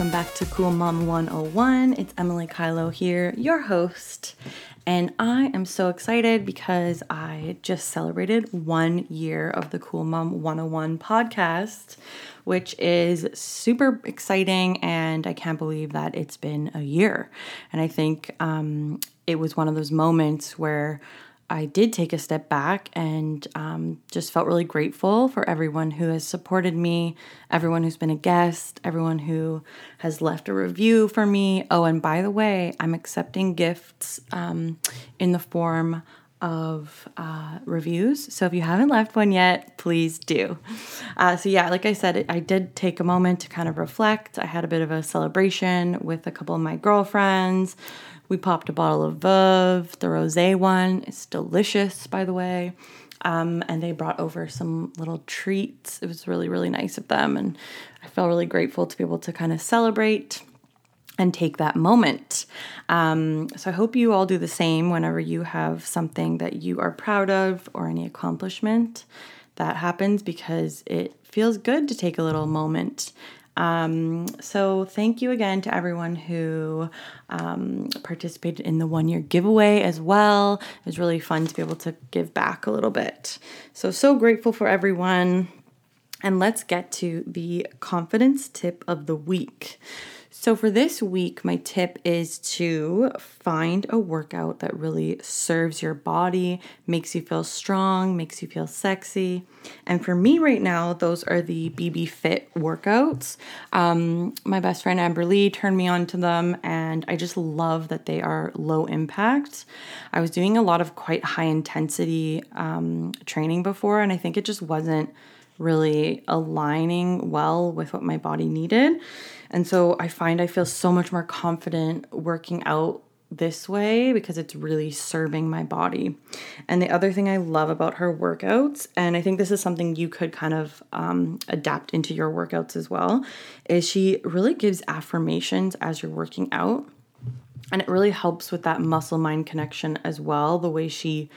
Welcome back to Cool Mom 101. It's Emily Kylo here, your host. And I am so excited because I just celebrated one year of the Cool Mom 101 podcast, which is super exciting. And I can't believe that it's been a year. And I think um, it was one of those moments where I did take a step back and um, just felt really grateful for everyone who has supported me, everyone who's been a guest, everyone who has left a review for me. Oh, and by the way, I'm accepting gifts um, in the form of uh, reviews. So if you haven't left one yet, please do. Uh, so, yeah, like I said, I did take a moment to kind of reflect. I had a bit of a celebration with a couple of my girlfriends. We popped a bottle of Veuve, the rose one. It's delicious, by the way. Um, and they brought over some little treats. It was really, really nice of them. And I felt really grateful to be able to kind of celebrate and take that moment. Um, so I hope you all do the same whenever you have something that you are proud of or any accomplishment that happens because it feels good to take a little moment um, so, thank you again to everyone who um, participated in the one year giveaway as well. It was really fun to be able to give back a little bit. So, so grateful for everyone. And let's get to the confidence tip of the week. So, for this week, my tip is to find a workout that really serves your body, makes you feel strong, makes you feel sexy. And for me right now, those are the BB Fit workouts. Um, my best friend Amber Lee turned me on to them, and I just love that they are low impact. I was doing a lot of quite high intensity um, training before, and I think it just wasn't really aligning well with what my body needed. And so I find I feel so much more confident working out this way because it's really serving my body. And the other thing I love about her workouts, and I think this is something you could kind of um, adapt into your workouts as well, is she really gives affirmations as you're working out. And it really helps with that muscle mind connection as well, the way she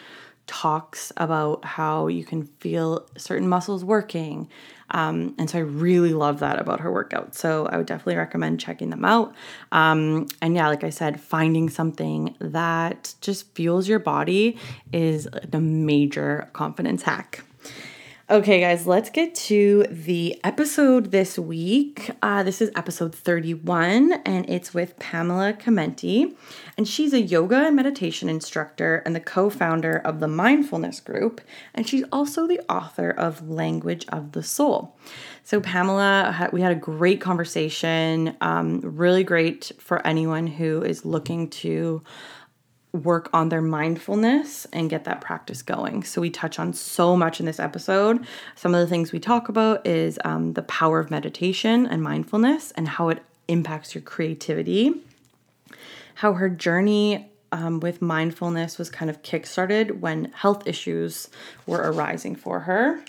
talks about how you can feel certain muscles working. Um, and so I really love that about her workout. So I would definitely recommend checking them out. Um, and yeah, like I said, finding something that just fuels your body is a major confidence hack. Okay, guys, let's get to the episode this week. Uh, this is episode 31, and it's with Pamela Camenti. And she's a yoga and meditation instructor and the co founder of the Mindfulness Group. And she's also the author of Language of the Soul. So, Pamela, we had a great conversation, um, really great for anyone who is looking to work on their mindfulness and get that practice going. So, we touch on so much in this episode. Some of the things we talk about is um, the power of meditation and mindfulness and how it impacts your creativity, how her journey um, with mindfulness was kind of kickstarted when health issues were arising for her.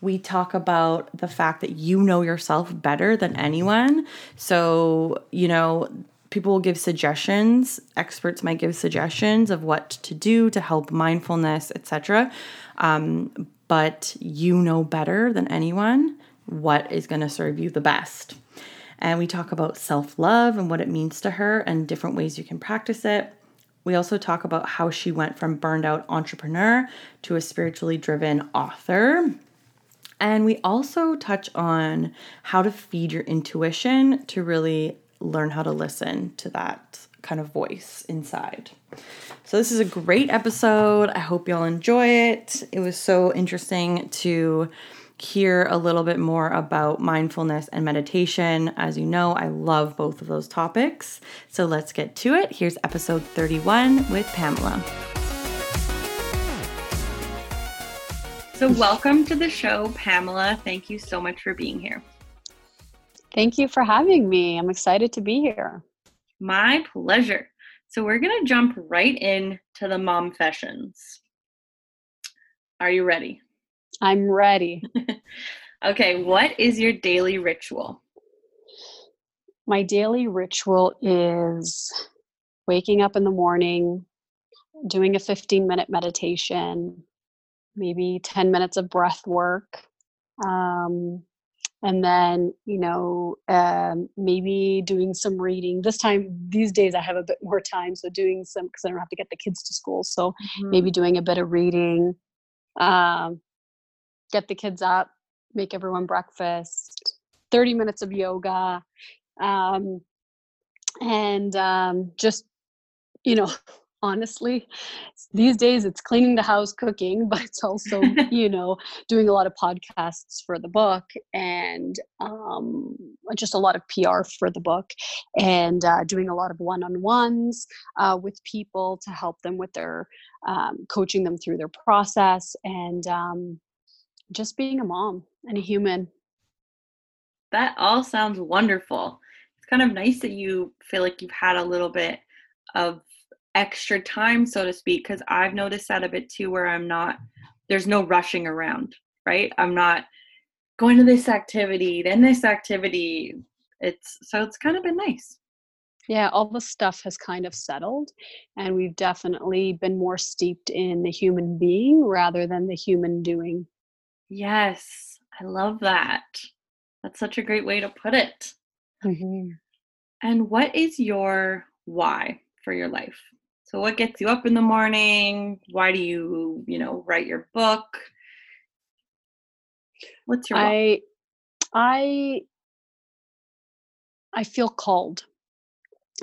We talk about the fact that you know yourself better than anyone. So, you know, people will give suggestions experts might give suggestions of what to do to help mindfulness etc um, but you know better than anyone what is going to serve you the best. And we talk about self-love and what it means to her and different ways you can practice it. We also talk about how she went from burned out entrepreneur to a spiritually driven author. And we also touch on how to feed your intuition to really learn how to listen to that kind of voice inside. So, this is a great episode. I hope y'all enjoy it. It was so interesting to hear a little bit more about mindfulness and meditation. As you know, I love both of those topics. So, let's get to it. Here's episode 31 with Pamela. So, welcome to the show, Pamela. Thank you so much for being here. Thank you for having me. I'm excited to be here. My pleasure. So, we're going to jump right in to the mom fashions. Are you ready? I'm ready. okay, what is your daily ritual? My daily ritual is waking up in the morning, doing a 15 minute meditation, maybe 10 minutes of breath work. Um, and then you know um, maybe doing some reading this time these days i have a bit more time so doing some because i don't have to get the kids to school so mm-hmm. maybe doing a bit of reading um, get the kids up make everyone breakfast 30 minutes of yoga um, and um, just you know honestly these days it's cleaning the house cooking but it's also you know doing a lot of podcasts for the book and um, just a lot of pr for the book and uh, doing a lot of one-on-ones uh, with people to help them with their um, coaching them through their process and um, just being a mom and a human. That all sounds wonderful. It's kind of nice that you feel like you've had a little bit of extra time, so to speak, because I've noticed that a bit too, where I'm not, there's no rushing around, right? I'm not going to this activity, then this activity. It's so it's kind of been nice. Yeah, all the stuff has kind of settled, and we've definitely been more steeped in the human being rather than the human doing. Yes, I love that. That's such a great way to put it. Mm-hmm. And what is your why for your life? So what gets you up in the morning? Why do you, you know, write your book? What's your I I I feel called.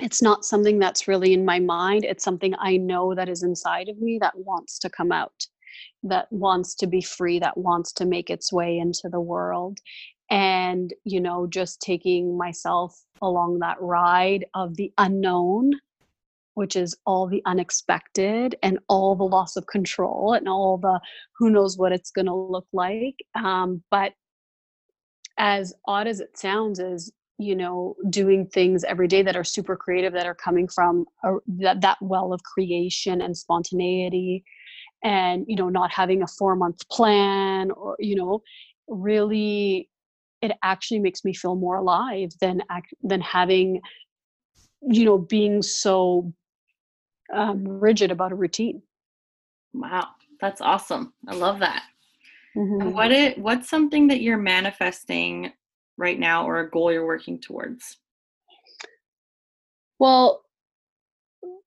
It's not something that's really in my mind. It's something I know that is inside of me that wants to come out, that wants to be free, that wants to make its way into the world. And, you know, just taking myself along that ride of the unknown which is all the unexpected and all the loss of control and all the who knows what it's going to look like. Um, but as odd as it sounds, is you know doing things every day that are super creative that are coming from a, that that well of creation and spontaneity and you know not having a four month plan or you know really it actually makes me feel more alive than than having you know being so um, rigid about a routine. Wow, that's awesome. I love that. Mm-hmm. what it what's something that you're manifesting right now or a goal you're working towards? Well,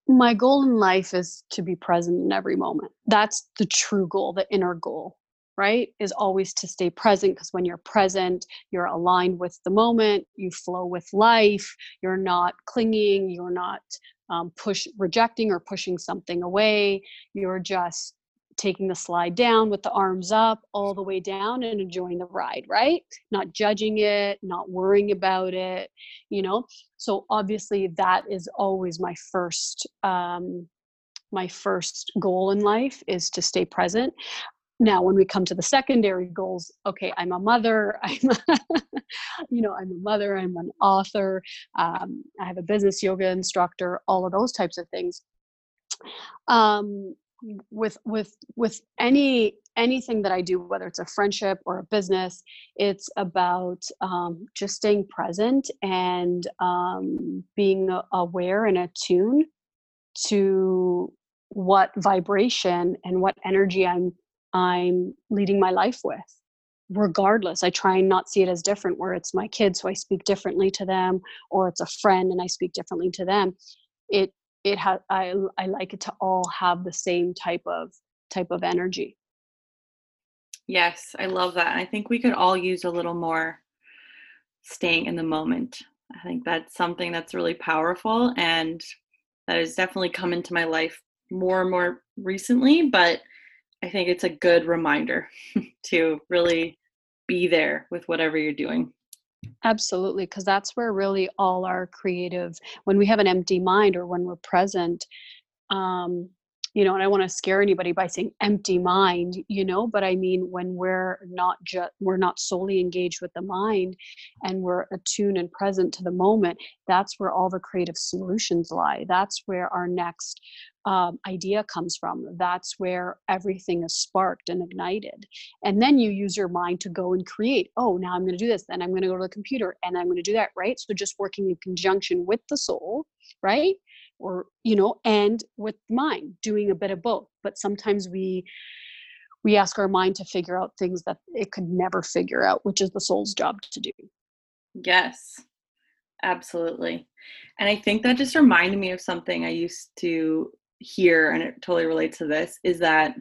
my goal in life is to be present in every moment. That's the true goal, the inner goal, right? Is always to stay present because when you're present, you're aligned with the moment, you flow with life, you're not clinging, you're not um, push rejecting or pushing something away. You're just taking the slide down with the arms up all the way down and enjoying the ride right? Not judging it not worrying about it you know? So obviously that is always my first um my first goal in life is to stay present now when we come to the secondary goals okay i'm a mother i'm a, you know i'm a mother i'm an author um, i have a business yoga instructor all of those types of things. Um, with with with any anything that i do whether it's a friendship or a business it's about um, just staying present and um, being aware and attuned to what vibration and what energy i'm I'm leading my life with. Regardless, I try and not see it as different, where it's my kids, so I speak differently to them, or it's a friend and I speak differently to them. It it has I I like it to all have the same type of type of energy. Yes, I love that. I think we could all use a little more staying in the moment. I think that's something that's really powerful and that has definitely come into my life more and more recently, but I think it's a good reminder to really be there with whatever you're doing. Absolutely, because that's where really all our creative, when we have an empty mind or when we're present, um, you know and i want to scare anybody by saying empty mind you know but i mean when we're not just we're not solely engaged with the mind and we're attuned and present to the moment that's where all the creative solutions lie that's where our next um, idea comes from that's where everything is sparked and ignited. And then you use your mind to go and create oh now i'm going to do this then i'm going to go to the computer and i'm going to do that right? So just working in conjunction with the soul right? Or you know and with mind doing a bit of both. But sometimes we we ask our mind to figure out things that it could never figure out which is the soul's job to do. Yes. Absolutely. And i think that just reminded me of something i used to hear and it totally relates to this is that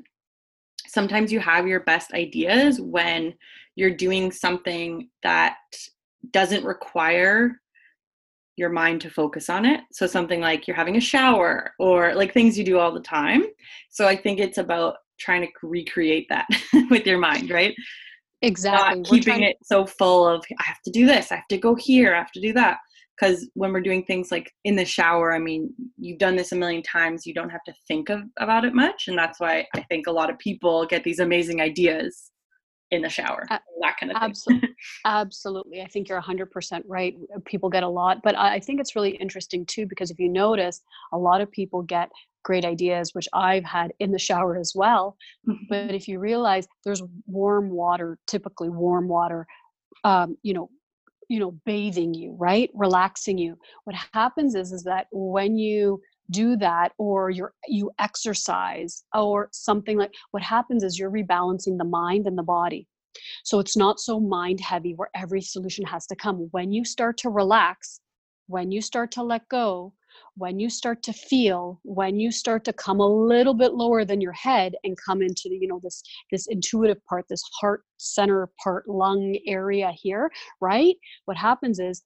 sometimes you have your best ideas when you're doing something that doesn't require your mind to focus on it. So something like you're having a shower or like things you do all the time. So I think it's about trying to recreate that with your mind, right? Exactly. Not keeping trying- it so full of I have to do this, I have to go here, I have to do that. Because when we're doing things like in the shower, I mean, you've done this a million times, you don't have to think of about it much. And that's why I think a lot of people get these amazing ideas in the shower uh, that kind of absolutely thing. absolutely i think you're 100% right people get a lot but i think it's really interesting too because if you notice a lot of people get great ideas which i've had in the shower as well mm-hmm. but if you realize there's warm water typically warm water um, you know you know bathing you right? Relaxing you. What happens is is that when you do that or you're you exercise or something like what happens is you're rebalancing the mind and the body. So it's not so mind heavy where every solution has to come. When you start to relax when you start to let go when you start to feel when you start to come a little bit lower than your head and come into the, you know this this intuitive part this heart center part lung area here right what happens is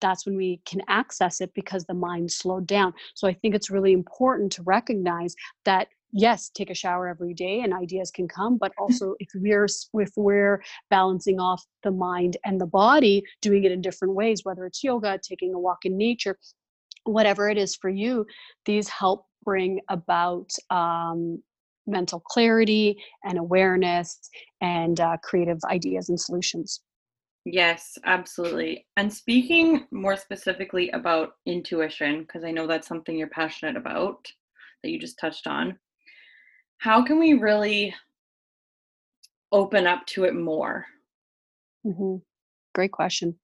that's when we can access it because the mind slowed down. So I think it's really important to recognize that yes take a shower every day and ideas can come but also if we're if we're balancing off the mind and the body doing it in different ways whether it's yoga taking a walk in nature whatever it is for you these help bring about um, mental clarity and awareness and uh, creative ideas and solutions Yes, absolutely. And speaking more specifically about intuition, because I know that's something you're passionate about that you just touched on, how can we really open up to it more? Mm-hmm. Great question.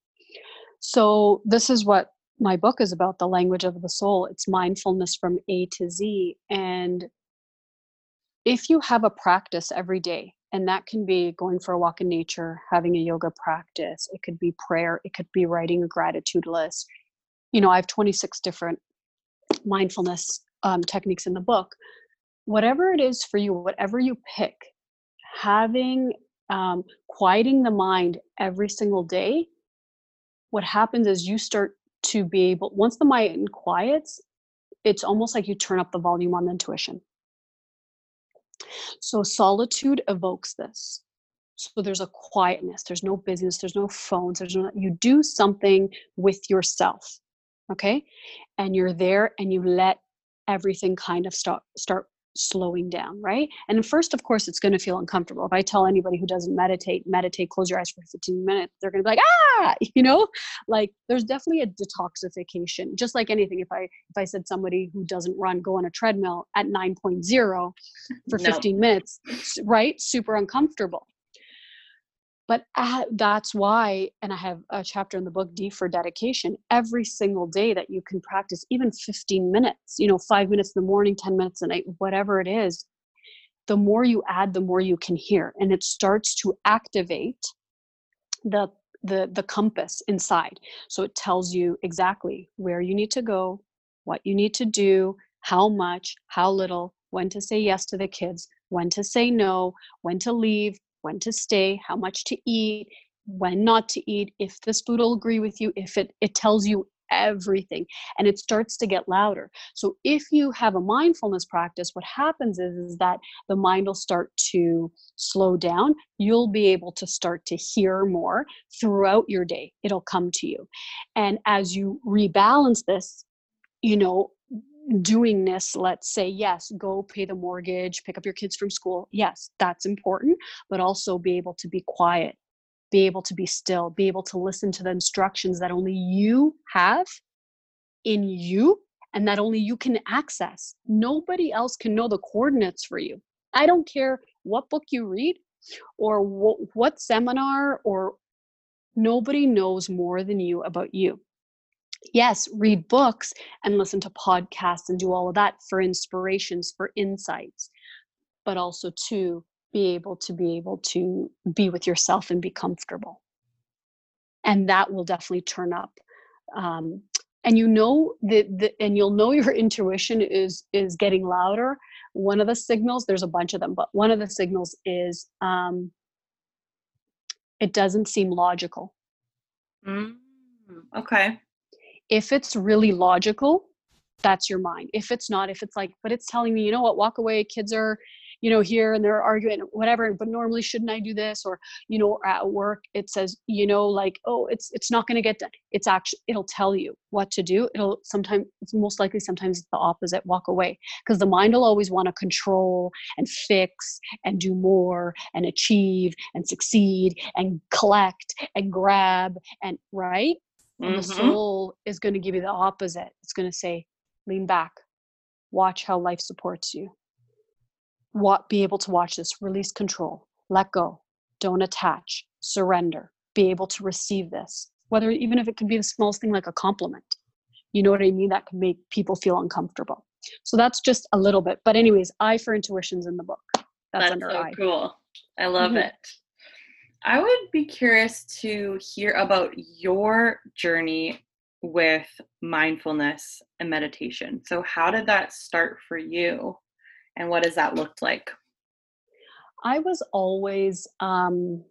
So, this is what my book is about the language of the soul. It's mindfulness from A to Z. And if you have a practice every day, and that can be going for a walk in nature having a yoga practice it could be prayer it could be writing a gratitude list you know i have 26 different mindfulness um, techniques in the book whatever it is for you whatever you pick having um, quieting the mind every single day what happens is you start to be able once the mind quiets it's almost like you turn up the volume on the intuition so solitude evokes this. So there's a quietness, there's no business, there's no phones, there's no, you do something with yourself. Okay. And you're there and you let everything kind of start start slowing down, right? And first, of course, it's going to feel uncomfortable. If I tell anybody who doesn't meditate, meditate, close your eyes for 15 minutes, they're going to be like, ah, you know, like there's definitely a detoxification. Just like anything, if I if I said somebody who doesn't run go on a treadmill at 9.0 for 15 no. minutes, right? Super uncomfortable but uh, that's why and i have a chapter in the book d for dedication every single day that you can practice even 15 minutes you know five minutes in the morning 10 minutes at night whatever it is the more you add the more you can hear and it starts to activate the the the compass inside. So it tells you exactly where you need to go what you need to do how much how little when to say yes to the kids when to say no when to leave when to stay, how much to eat, when not to eat, if this food will agree with you, if it, it tells you everything and it starts to get louder. So if you have a mindfulness practice, what happens is, is that the mind will start to slow down. You'll be able to start to hear more throughout your day. It'll come to you. And as you rebalance this, you know, doingness let's say yes go pay the mortgage pick up your kids from school yes that's important but also be able to be quiet be able to be still be able to listen to the instructions that only you have in you and that only you can access. Nobody else can know the coordinates for you. I don't care what book you read or what, what seminar or nobody knows more than you about you yes, read books and listen to podcasts and do all of that for inspirations, for insights, but also to be able to be able to be with yourself and be comfortable. And that will definitely turn up. Um, and you know that, and you'll know your intuition is is getting louder. One of the signals, there's a bunch of them, but one of the signals is um, it doesn't seem logical. Mm, okay if it's really logical that's your mind. If it's not if it's like but it's telling me you know what walk away kids are you know here and they're arguing whatever but normally shouldn't i do this? Or you know at work it says you know like oh it's it's not going to get done. It's actually it'll tell you what to do. It'll sometimes it's most likely sometimes it's the opposite walk away. Because the mind will always want to control and fix and do more and achieve and succeed and collect and grab and right and mm-hmm. the soul is going to give you the opposite. It's going to say, lean back, watch how life supports you. What, be able to watch this, release control, let go, don't attach, surrender, be able to receive this, whether even if it could be the smallest thing like a compliment. You know what I mean? That can make people feel uncomfortable. So that's just a little bit. But, anyways, I for intuitions in the book. That's, that's under so I. cool. I love mm-hmm. it. I would be curious to hear about your journey with mindfulness and meditation. So, how did that start for you, and what does that look like? I was always, um,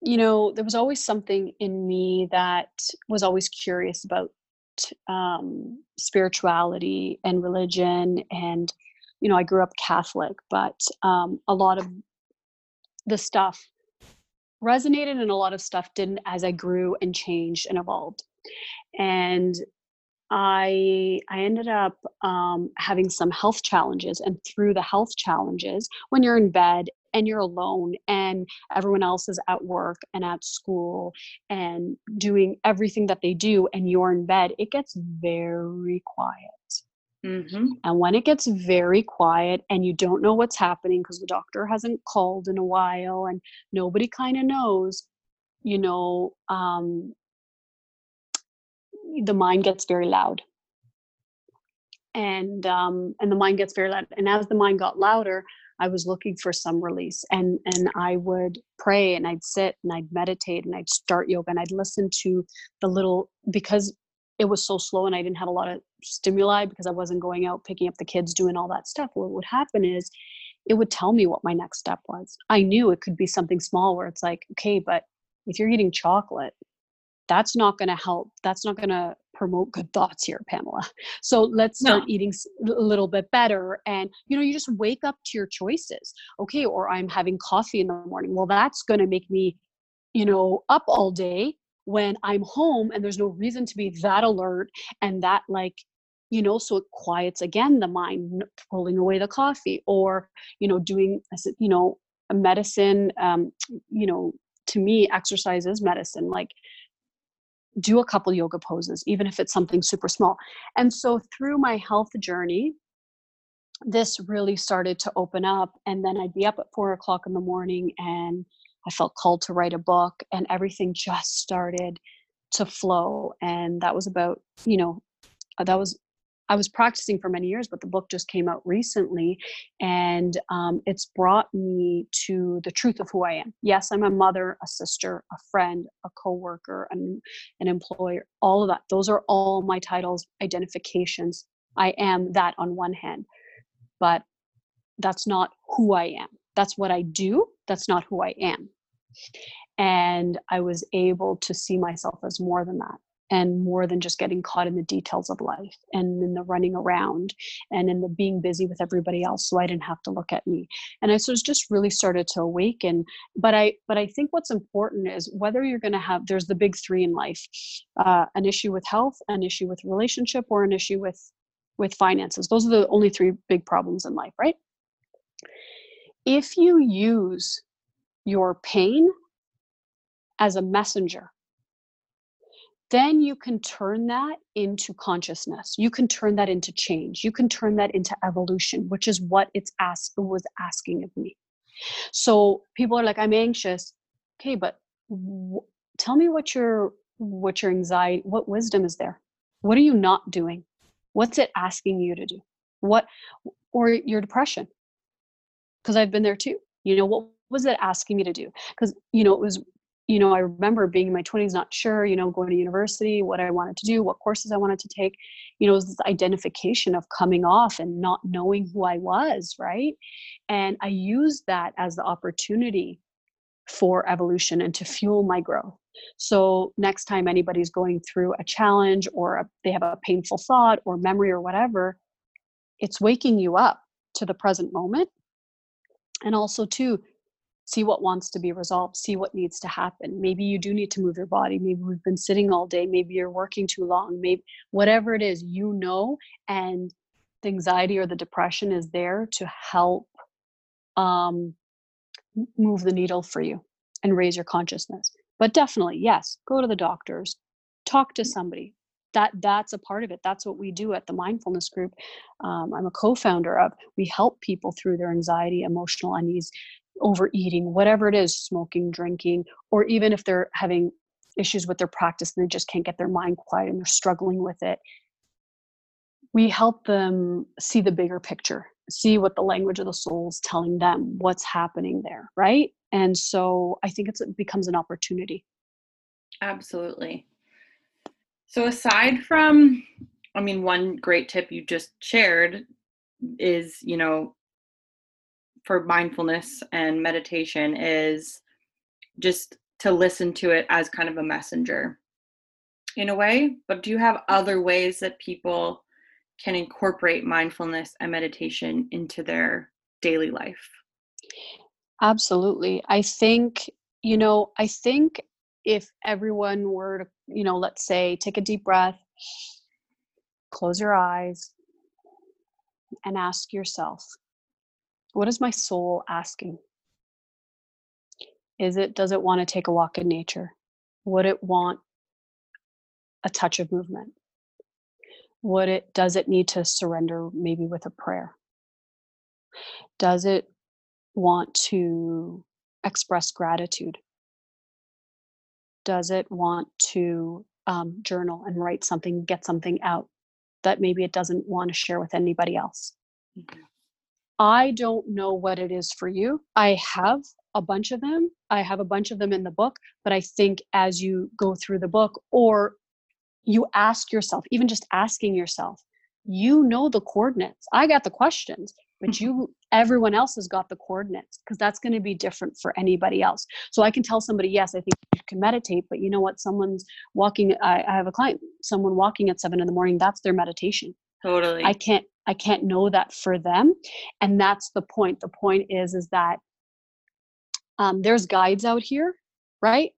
you know, there was always something in me that was always curious about um, spirituality and religion. And, you know, I grew up Catholic, but um, a lot of the stuff resonated and a lot of stuff didn't as I grew and changed and evolved. And I I ended up um, having some health challenges, and through the health challenges, when you're in bed and you're alone, and everyone else is at work and at school and doing everything that they do, and you're in bed, it gets very quiet. Mm-hmm. And when it gets very quiet and you don't know what's happening because the doctor hasn't called in a while and nobody kind of knows, you know, um, the mind gets very loud. And um, and the mind gets very loud. And as the mind got louder, I was looking for some release. And and I would pray and I'd sit and I'd meditate and I'd start yoga and I'd listen to the little because it was so slow and I didn't have a lot of stimuli because I wasn't going out picking up the kids, doing all that stuff. What would happen is it would tell me what my next step was. I knew it could be something small where it's like, okay, but if you're eating chocolate, that's not going to help. That's not going to promote good thoughts here, Pamela. So let's start no. eating a little bit better. And, you know, you just wake up to your choices. Okay, or I'm having coffee in the morning. Well, that's going to make me, you know, up all day when I'm home and there's no reason to be that alert and that like you know so it quiets again the mind pulling away the coffee or you know doing you know a medicine um you know to me exercise is medicine like do a couple yoga poses even if it's something super small. And so through my health journey this really started to open up and then i'd be up at four o'clock in the morning and I felt called to write a book, and everything just started to flow. And that was about, you know, uh, that was I was practicing for many years, but the book just came out recently, and um, it's brought me to the truth of who I am. Yes, I'm a mother, a sister, a friend, a coworker, an, an employer. All of that; those are all my titles, identifications. I am that on one hand, but that's not who I am that's what I do. That's not who I am. And I was able to see myself as more than that and more than just getting caught in the details of life and in the running around and in the being busy with everybody else so i didn't have to look at me and i so just really started to awaken but i but i think what's important is whether you're going to have there's the big three in life uh, an issue with health an issue with relationship or an issue with with finances. Those are the only three big problems in life, right? If you use your pain as a messenger, then you can turn that into consciousness. You can turn that into change. You can turn that into evolution, which is what it's asked was asking of me. So people are like, I'm anxious. Okay, but w- tell me what your what your anxiety, what wisdom is there? What are you not doing? What's it asking you to do? What or your depression? Because I've been there too. You know, what was it asking me to do? Because you know, it was you know, I remember being in my 20s, not sure, you know, going to university, what I wanted to do, what courses I wanted to take. You know, this identification of coming off and not knowing who I was, right? And I used that as the opportunity for evolution and to fuel my growth. So, next time anybody's going through a challenge or a, they have a painful thought or memory or whatever, it's waking you up to the present moment. And also, too, see what wants to be resolved, see what needs to happen. Maybe you do need to move your body. Maybe we've been sitting all day. Maybe you're working too long. Maybe whatever it is, you know, and the anxiety or the depression is there to help um, move the needle for you and raise your consciousness. But definitely, yes, go to the doctors, talk to somebody. That that's a part of it. That's what we do at the mindfulness group. Um, I'm a co-founder of. We help people through their anxiety, emotional unease, overeating, whatever it is, smoking, drinking, or even if they're having issues with their practice and they just can't get their mind quiet and they're struggling with it. We help them see the bigger picture, see what the language of the soul is telling them, what's happening there, right? And so I think it becomes an opportunity. Absolutely. So aside from, I mean, one great tip you just shared is, you know, for mindfulness and meditation is just to listen to it as kind of a messenger in a way. But do you have other ways that people can incorporate mindfulness and meditation into their daily life? Absolutely. I think, you know, I think if everyone were to, you know, let's say take a deep breath, close your eyes, and ask yourself, what is my soul asking? Is it, does it want to take a walk in nature? Would it want a touch of movement? Would it, does it need to surrender maybe with a prayer? Does it want to express gratitude? Does it want to um, journal and write something, get something out that maybe it doesn't want to share with anybody else? Mm-hmm. I don't know what it is for you. I have a bunch of them. I have a bunch of them in the book, but I think as you go through the book or you ask yourself, even just asking yourself, you know the coordinates. I got the questions, but mm-hmm. you everyone else has got the coordinates because that's going to be different for anybody else. So I can tell somebody, yes, I think can meditate, but you know what? Someone's walking. I, I have a client, someone walking at seven in the morning. That's their meditation. Totally. I can't I can't know that for them. And that's the point. The point is, is that um, there's guides out here, right?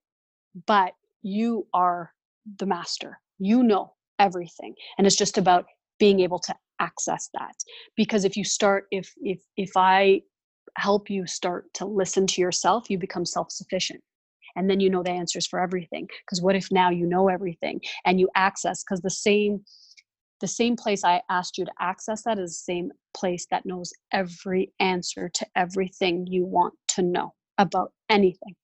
But you are the master. You know everything. And it's just about being able to access that. Because if you start, if if if I help you start to listen to yourself, you become self-sufficient and then you know the answers for everything because what if now you know everything and you access because the same the same place I asked you to access that is the same place that knows every answer to everything you want to know about anything.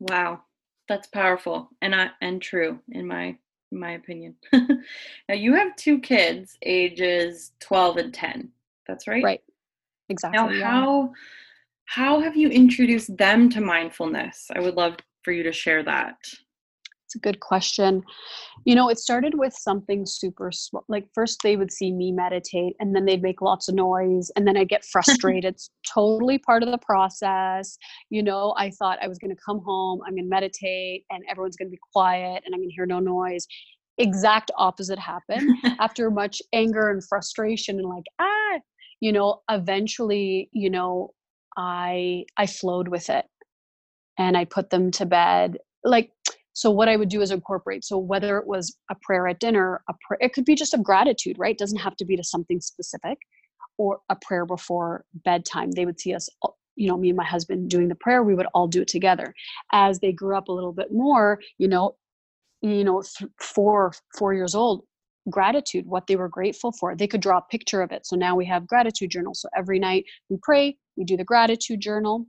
Wow, that's powerful and I, and true in my in my opinion. now you have two kids, ages 12 and 10. That's right? Right. Exactly. Now yeah. how how have you introduced them to mindfulness? I would love for you to share that. It's a good question. You know, it started with something super small. like first they would see me meditate and then they'd make lots of noise and then I'd get frustrated. it's totally part of the process. You know, I thought I was going to come home, I'm going to meditate and everyone's going to be quiet and I'm going to hear no noise. Exact opposite happened after much anger and frustration and like, ah, you know, eventually, you know, I I flowed with it and I put them to bed. Like so what i would do is incorporate so whether it was a prayer at dinner a prayer it could be just a gratitude right it doesn't have to be to something specific or a prayer before bedtime they would see us you know me and my husband doing the prayer we would all do it together as they grew up a little bit more you know you know th- four four years old gratitude what they were grateful for. They could draw a picture of it. So now we have gratitude journal. So every night we pray we do the gratitude journal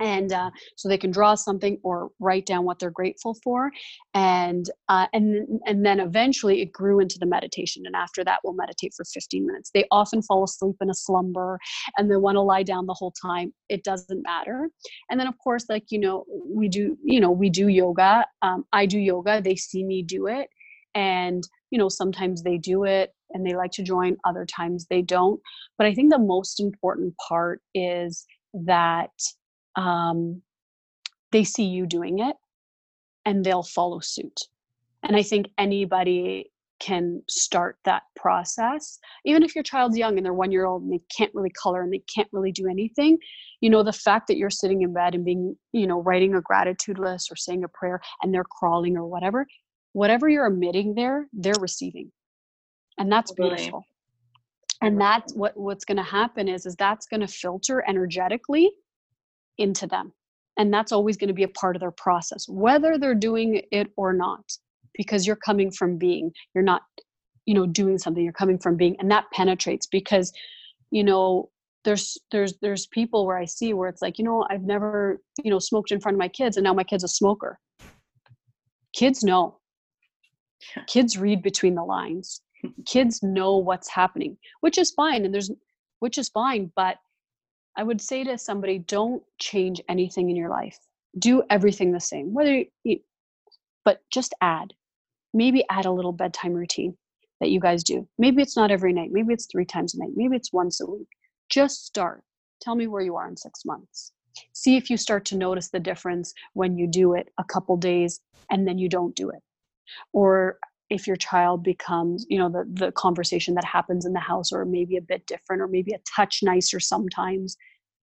and uh, so they can draw something or write down what they're grateful for. And uh, and and then eventually it grew into the meditation and after that we'll meditate for 15 minutes. They often fall asleep in a slumber and they want to lie down the whole time. It doesn't matter. And then of course like you know we do you know we do yoga. Um, i do yoga. They see me do it and you know sometimes they do it and they like to join other times they don't but i think the most important part is that um, they see you doing it and they'll follow suit. And I think anybody can start that process. Even if your child's young and they're one year old and they can't really color and they can't really do anything, you know, the fact that you're sitting in bed and being, you know, writing a gratitude list or saying a prayer and they're crawling or whatever, whatever you're emitting there, they're receiving. And that's oh, beautiful. And that's what what's going to happen is is that's going to filter energetically into them. And that's always going to be a part of their process, whether they're doing it or not, because you're coming from being, you're not, you know, doing something, you're coming from being, and that penetrates because, you know, there's there's there's people where I see where it's like, you know, I've never, you know, smoked in front of my kids and now my kid's a smoker. Kids know. Kids read between the lines. Kids know what's happening, which is fine and there's which is fine, but I would say to somebody, don't change anything in your life. Do everything the same. Whether you, but just add. Maybe add a little bedtime routine that you guys do. Maybe it's not every night. Maybe it's three times a night. Maybe it's once a week. Just start. Tell me where you are in six months. See if you start to notice the difference when you do it a couple days and then you don't do it. Or if your child becomes you know the the conversation that happens in the house or maybe a bit different or maybe a touch nicer sometimes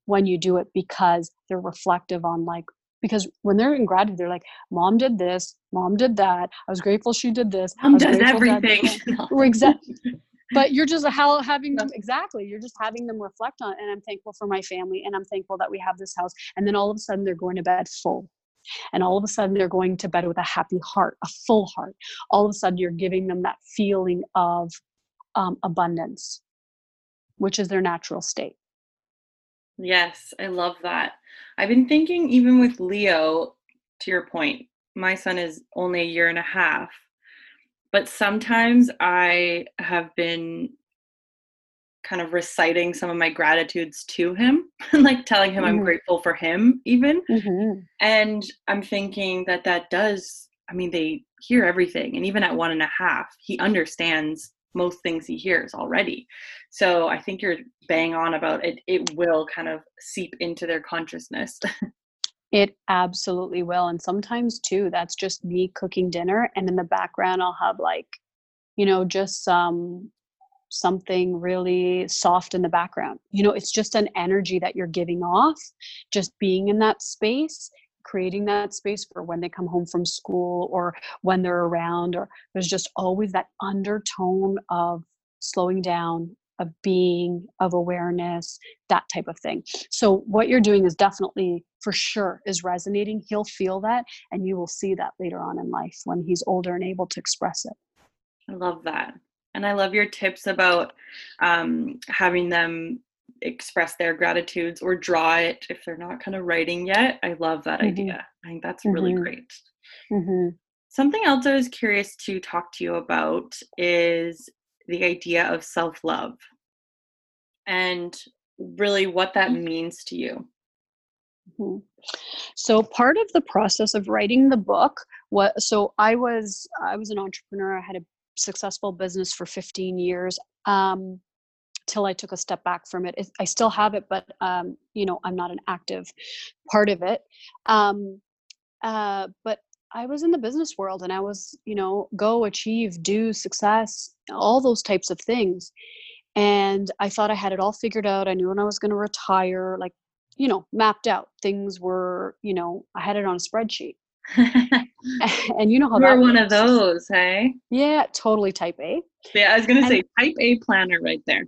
when you do it because they're reflective on like because when they're in gratitude they're like mom did this mom did that i was grateful she did this mom does everything. Exactly but you're just how having them exactly you're just having them reflect on and i'm thankful for my family and i'm thankful that we have this house and then all of a sudden they're going to bed full and all of a sudden they're going to bed with a happy heart a full heart. All of a sudden you're giving them that feeling of um, abundance which is their natural state. Yes i love that. I've been thinking even with leo to your point my son is only a year and a half but sometimes i have been kind of reciting some of my gratitudes to him and like telling him mm-hmm. i'm grateful for him even mm-hmm. and i'm thinking that that does i mean they hear everything and even at one and a half he understands most things he hears already so i think you're bang on about it it will kind of seep into their consciousness It absolutely will. And sometimes too, that's just me cooking dinner. And in the background, I'll have like, you know, just some something really soft in the background. You know, it's just an energy that you're giving off, just being in that space, creating that space for when they come home from school or when they're around, or there's just always that undertone of slowing down, of being, of awareness, that type of thing. So, what you're doing is definitely for sure is resonating. He'll feel that, and you will see that later on in life when he's older and able to express it. I love that. And I love your tips about um, having them express their gratitudes or draw it if they're not kind of writing yet. I love that mm-hmm. idea. I think that's mm-hmm. really great. Mm-hmm. Something else I was curious to talk to you about is the idea of self love and really what that means to you. Mm-hmm. So part of the process of writing the book, what so I was I was an entrepreneur. I had a successful business for 15 years um, till I took a step back from it. I still have it, but um, you know, I'm not an active part of it. Um, uh, but I was in the business world, and I was, you know, go achieve, do success, all those types of things. And I thought I had it all figured out. I knew when I was going to retire, like, you know, mapped out. Things were, you know, I had it on a spreadsheet. and you know how You're one of those, hey? Yeah, totally type A. Yeah, I was gonna And- say type A planner right there.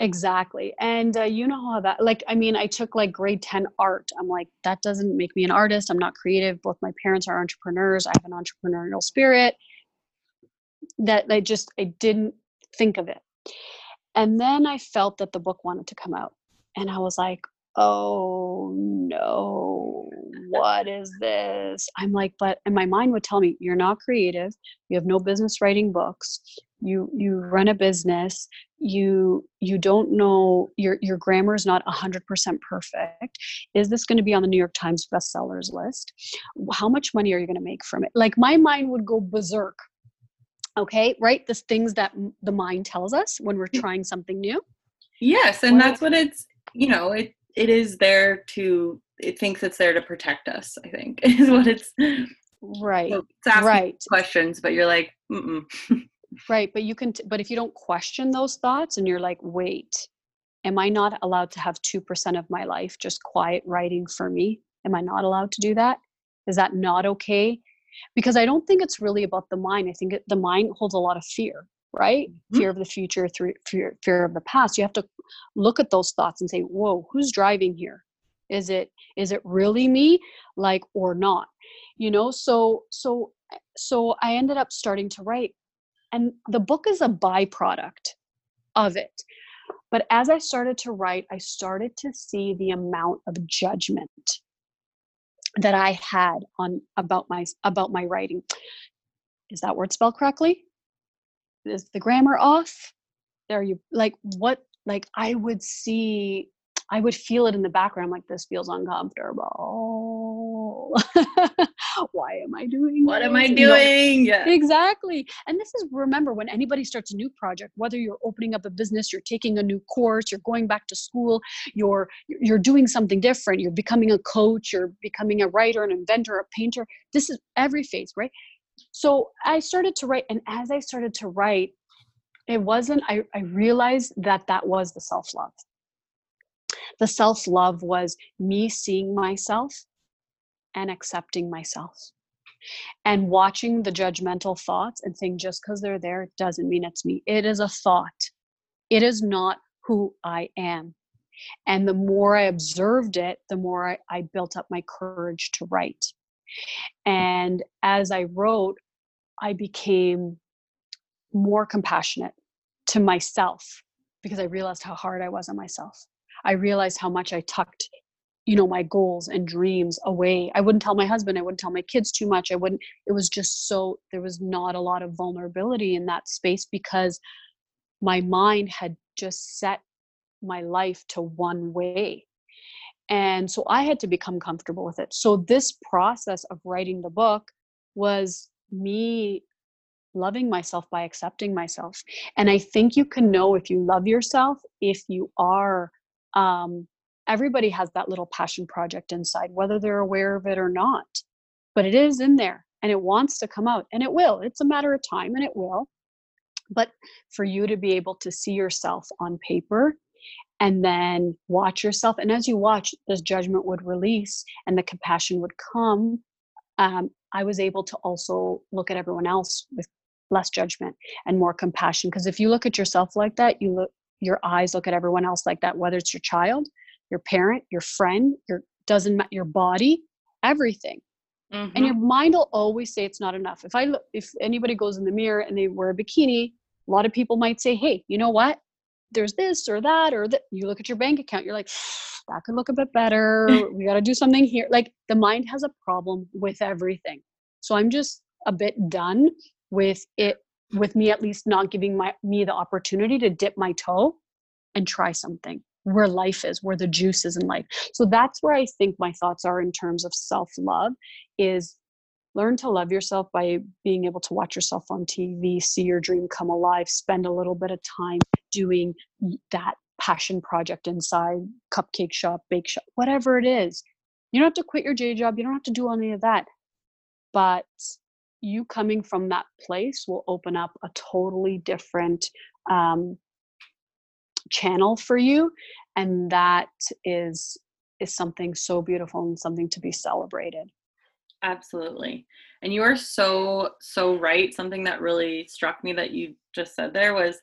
Exactly. And uh, you know how that, like, I mean, I took like grade 10 art. I'm like, that doesn't make me an artist. I'm not creative. Both my parents are entrepreneurs. I have an entrepreneurial spirit. That I just, I didn't think of it. And then I felt that the book wanted to come out. And I was like, oh no, what is this? I'm like, but, and my mind would tell me, you're not creative. You have no business writing books. You, you run a business you you don't know your your grammar is not 100% perfect is this going to be on the new york times bestsellers list how much money are you going to make from it like my mind would go berserk okay right the things that the mind tells us when we're mm. trying something new Yes, and that's what it's, you know, it it is there to it thinks it's there to protect us, I think. Is what it's right so it's asking right. questions, but you're like, right but you can t- but if you don't question those thoughts and you're like wait am i not allowed to have 2% of my life just quiet writing for me? Am i not allowed to do that? Is that not okay? Because i don't think it's really about the mind i think it, the mind holds a lot of fear right? Mhm. fear of the future through fear, fear of the past. You have to look at those thoughts and say whoa who's driving here? Is it is it really me like or not? You know so so so i ended up starting to write and the book is a byproduct of it. But as i started to write i started to see the amount of judgment that i had on about my about my writing. Is that word spelled correctly is the grammar off are you like what like i would see i would feel it in the background like this feels uncomfortable why am i doing what am I this?" Doing? Yeah. Exactly. And this is remember when anybody starts a new project, whether you're opening up a business, you're taking a new course, you're going back to school, you're you're doing something different, you're becoming a coach, you're becoming a writer, an inventor, a painter. This is every phase, right? So I started to write and as I started to write, it wasn't I, I realized that that was the self-love. The self-love was me seeing myself and accepting myself. And watching the judgmental thoughts and saying just because they're there doesn't mean it's me. It is a thought. It is not who i am. And the more i observed it the more i, I built up my courage to write and as i wrote i became more compassionate to myself because i realized how hard i was on myself. I realized how much i tucked you know my goals and dreams away. I wouldn't tell my husband i wouldn't tell my kids too much i wouldn't it was just so there was not a lot of vulnerability in that space because my mind had just set my life to one way and so i had to become comfortable with it. So this process of writing the book was me loving myself by accepting myself. And i think you can know if you love yourself if you are um everybody has that little passion project inside whether they're aware of it or not but it is in there and it wants to come out and it will. It's a matter of time and it will. But for you to be able to see yourself on paper and then watch yourself and as you watch this judgment would release and the compassion would come um, i was able to also look at everyone else with less judgment and more compassion because if you look at yourself like that you look your eyes look at everyone else like that whether it's your child your parent your friend your doesn't matter your body everything. Mhm. and your mind will always say it's not enough. If i look if anybody goes in the mirror and they wear a bikini a lot of people might say hey you know what there's this or that or that you look at your bank account you're like that could look a bit better. We got to do something here. Like the mind has a problem with everything. So i'm just a bit done with it with me at least not giving my me the opportunity to dip my toe and try something where life is where the juice is in life. So that's where i think my thoughts are in terms of self-love is learn to love yourself by being able to watch yourself on tv see your dream come alive spend a little bit of time doing that passion project inside cupcake shop bake shop whatever it is. You don't have to quit your day job you don't have to do any of that but you coming from that place will open up a totally different um, channel for you and that is is something so beautiful and something to be celebrated Absolutely. And you are so, so right. Something that really struck me that you just said there was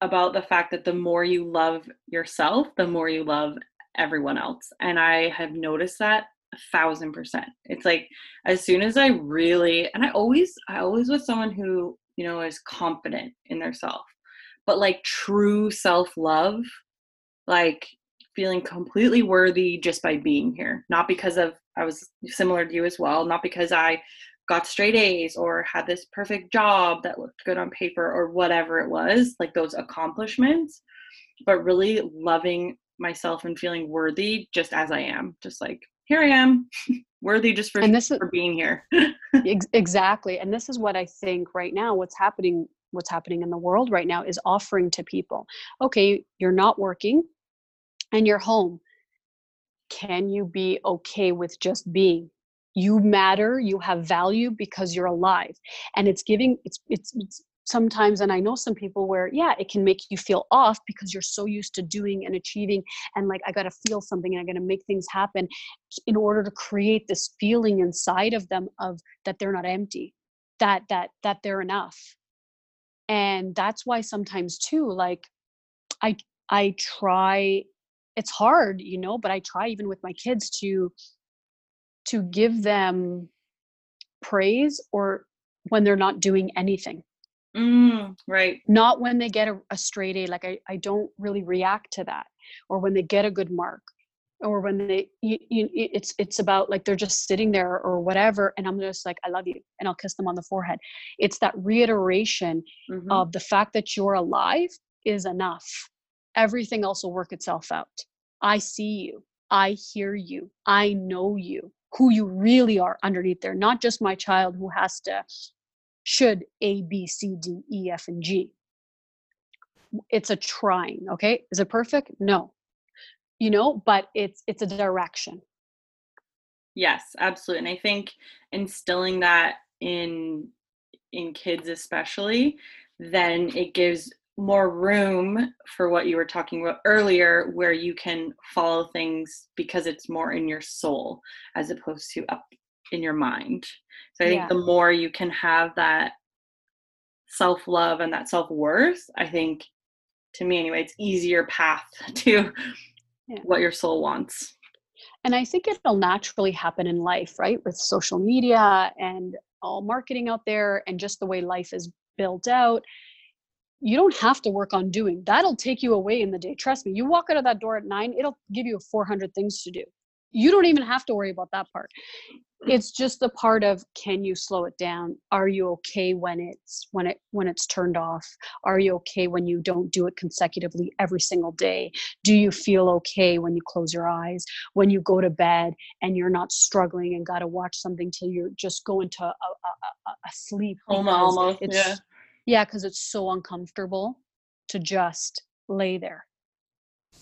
about the fact that the more you love yourself, the more you love everyone else. And I have noticed that a thousand percent. It's like as soon as I really, and I always, I always was someone who, you know, is confident in their self, but like true self love, like feeling completely worthy just by being here, not because of, I was similar to you as well, not because I got straight A's or had this perfect job that looked good on paper or whatever it was, like those accomplishments, but really loving myself and feeling worthy just as I am, just like here I am, worthy just for, and this is, for being here. ex- exactly. And this is what I think right now, what's happening, what's happening in the world right now is offering to people, okay, you're not working and you're home. Can you be okay with just being? You matter, you have value because you're alive. And it's giving, it's, it's, it's sometimes and i know some people where yeah it can make you feel off because you're so used to doing and achieving and like i got to feel something and i got to make things happen in order to create this feeling inside of them of that they're not empty that that that they're enough and that's why sometimes too like i i try it's hard you know but i try even with my kids to to give them praise or when they're not doing anything Mm, right. Not when they get a, a straight A. Like I, I don't really react to that, or when they get a good mark, or when they, you, you, it's it's about like they're just sitting there or whatever, and I'm just like I love you, and I'll kiss them on the forehead. It's that reiteration mm-hmm. of the fact that you're alive is enough. Everything else will work itself out. I see you. I hear you. I know you. Who you really are underneath there, not just my child who has to should A, B, C, D, E, F, and G. It's a trying, okay? Is it perfect? No. You know, but it's it's a direction. Yes, absolutely. And I think instilling that in in kids especially, then it gives more room for what you were talking about earlier where you can follow things because it's more in your soul as opposed to up in your mind. So I think yeah. the more you can have that self love and that self worth, I think to me anyway, it's easier path to yeah. what your soul wants. And I think it'll naturally happen in life, right? With social media and all marketing out there and just the way life is built out. You don't have to work on doing. That'll take you away in the day. Trust me. You walk out of that door at nine, it'll give you 400 things to do you don't even have to worry about that part it's just the part of can you slow it down are you okay when it's when it when it's turned off are you okay when you don't do it consecutively every single day do you feel okay when you close your eyes when you go to bed and you're not struggling and got to watch something till you're just going to a, a, a, a sleep almost yeah yeah because it's so uncomfortable to just lay there.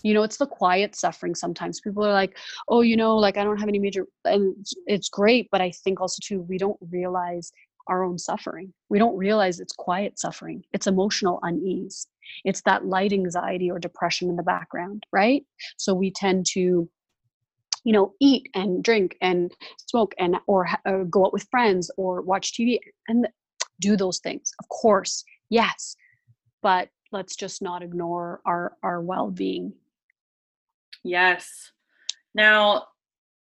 You know it's the quiet suffering sometimes. People are like oh you know like i don't have any major and it's great but i think also too we don't realize our own suffering. We don't realize it's quiet suffering. It's emotional unease. It's that light anxiety or depression in the background right? So we tend to you know eat and drink and smoke and or, or go out with friends or watch tv and do those things of course yes but let's just not ignore our our well-being Yes. Now,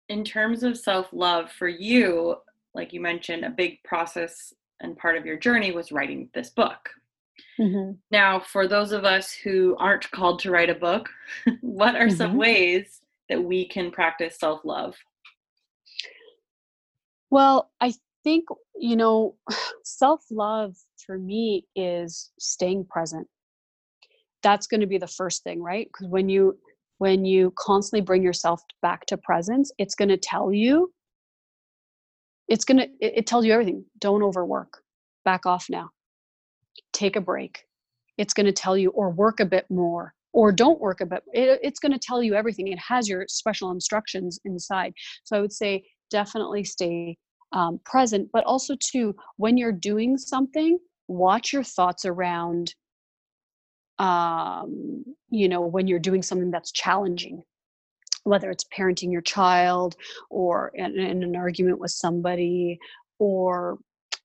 in terms of self love for you, like you mentioned, a big process and part of your journey was writing this book. Mm-hmm. Now, for those of us who aren't called to write a book, what are mm-hmm. some ways that we can practice self love? Well, I think, you know, self love for me is staying present. That's going to be the first thing, right? Because when you when you constantly bring yourself back to presence, it's going to tell you, it's going to, it, tells you everything. Don't overwork. Back off now. Take a break. It's going to tell you, or work a bit more, or don't work a bit. It, it's going to tell you everything. It has your special instructions inside. So I would say definitely stay um, present, but also too, when you're doing something, watch your thoughts around um, you know when you're doing something that's challenging whether it's parenting your child or in, in an argument with somebody or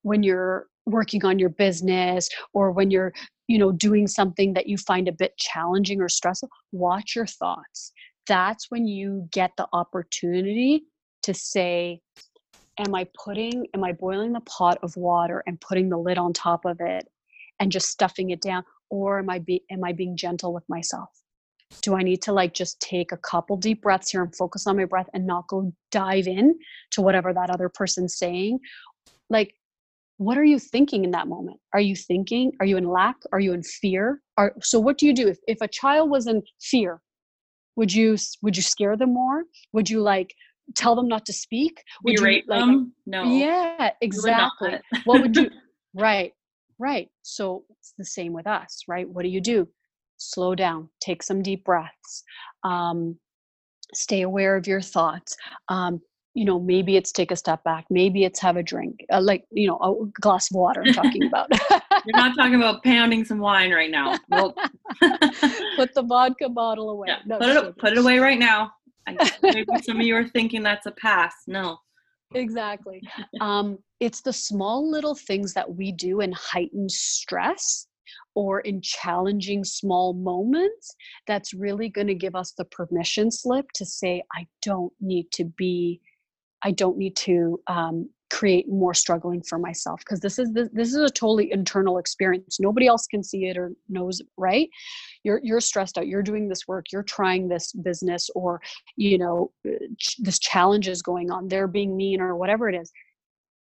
when you're working on your business or when you're you know doing something that you find a bit challenging or stressful watch your thoughts. That's when you get the opportunity to say am i putting am i boiling the pot of water and putting the lid on top of it and just stuffing it down? Or am i be am i being gentle with myself? Do i need to like just take a couple deep breaths here and focus on my breath and not go dive in to whatever that other person's saying? Like what are you thinking in that moment? Are you thinking are you in lack? Are you in fear? Are so what do you do? If, if a child was in fear would you would you scare them more? Would you like tell them not to speak would Berate you like them? No. yeah exactly what would you right right so it's the same with us right what do you do slow down take some deep breaths um, stay aware of your thoughts um, you know maybe it's take a step back maybe it's have a drink uh, like you know a glass of water i'm talking about You're not talking about pounding some wine right now. Nope. put the vodka bottle away yeah, No, put it put it away right now. Maybe some of you are thinking that's a pass. No. exactly um, it's the small little things that we do in heightened stress or in challenging small moments that's really going to give us the permission slip to say i don't need to be i don't need to um, create more struggling for myself because this is this, this is a totally internal experience. Nobody else can see it or knows right? You're you're stressed out you're doing this work you're trying this business or you know uh, ch- this challenge is going on they're being mean or whatever it is.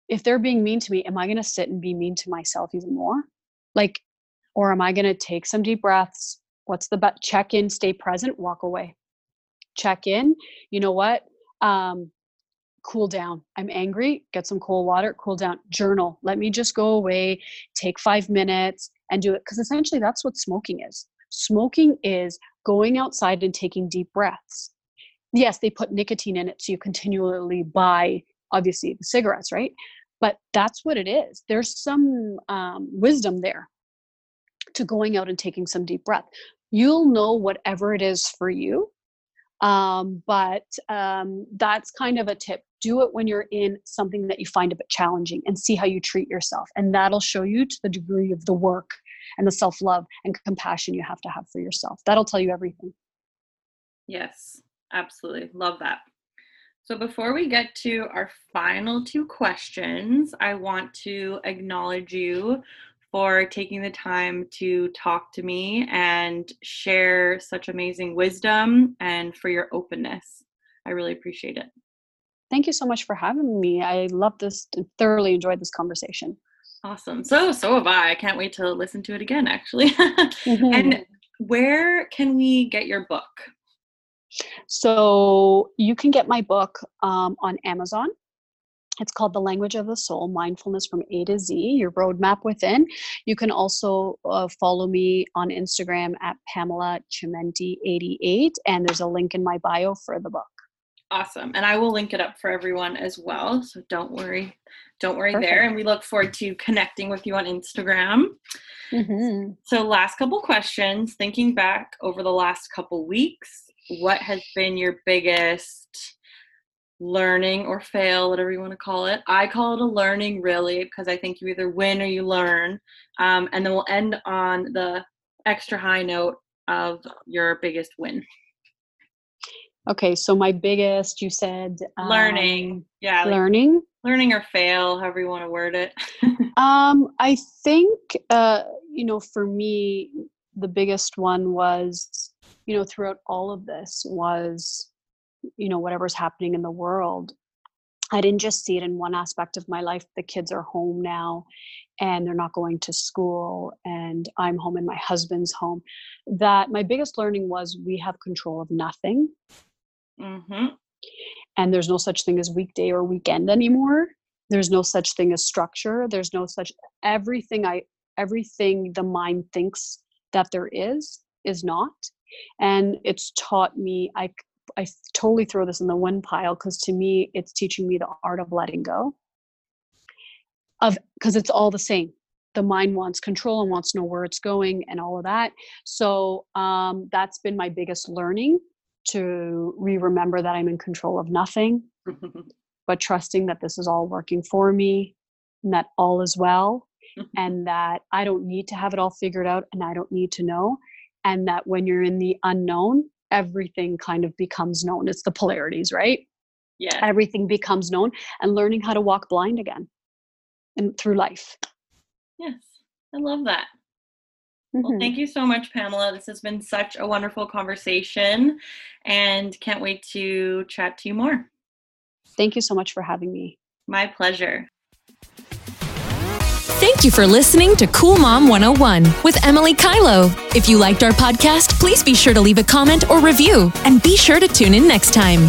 If they're being mean to me am i going to sit and be mean to myself even more? Like or am i going to take some deep breaths? What's the best check in stay present walk away. Check in you know what? Um cool down. I'm angry, get some cold water, cool down, journal. Let me just go away, take five minutes and do it. Because essentially, that's what smoking is. Smoking is going outside and taking deep breaths. Yes, they put nicotine in it, so you continually buy, obviously, the cigarettes, right? But that's what it is. There's some um, wisdom there to going out and taking some deep breath. You'll know whatever it is for you um, but um, that's kind of a tip do it when you're in something that you find a bit challenging and see how you treat yourself and that'll show you to the degree of the work and the self-love and compassion you have to have for yourself that'll tell you everything Yes, absolutely. Love that. So before we get to our final two questions, I want to acknowledge you for taking the time to talk to me and share such amazing wisdom and for your openness. I really appreciate it. thank you so much for having me i love this thoroughly enjoyed this conversation Awesome. So, so have I. I can't wait to listen to it again, actually. and where can we get your book? So you can get my book um, on Amazon. It's called The Language of the Soul Mindfulness from A to Z, Your Roadmap Within. You can also uh, follow me on Instagram at Pamela Chimenti88, and there's a link in my bio for the book. Awesome. And I will link it up for everyone as well. So don't worry. Don't worry there. And we look forward to connecting with you on Instagram. Mm-hmm. So, last couple questions. Thinking back over the last couple weeks, what has been your biggest learning or fail, whatever you want to call it? I call it a learning, really, because I think you either win or you learn. Um, and then we'll end on the extra high note of your biggest win. Okay, so my biggest, you said learning. um, Yeah, like learning. learning or fail, however you want to word it. Um, I think uh, you know, for me, the biggest one was, you know, throughout all of this was, you know, whatever's happening in the world. I didn't just see it in one aspect of my life. The kids are home now and they're not going to school, and I'm home and my husband's home. That my biggest learning was we have control of nothing, hmm and there's no such thing as weekday or weekend anymore there's no such thing as structure there's no such everything i everything the mind thinks that there is is not and it's taught me i i totally throw this in the one pile because to me it's teaching me the art of letting go of because it's all the same the mind wants control and wants to know where it's going and all of that so um, that's been my biggest learning to re remember that I'm in control of nothing, but trusting that this is all working for me and that all is well and that I don't need to have it all figured out and I don't need to know. And that when you're in the unknown, everything kind of becomes known. It's the polarities, right? Yeah. Everything becomes known and learning how to walk blind again and through life. Yes. I love that. Well, Mhm. thank you so much, Pamela. This has been such a wonderful conversation and can't wait to chat to you more. Thank you so much for having me. My pleasure. Thank you for listening to Cool Mom 101 with Emily Kylo. If you liked our podcast, please be sure to leave a comment or review and be sure to tune in next time.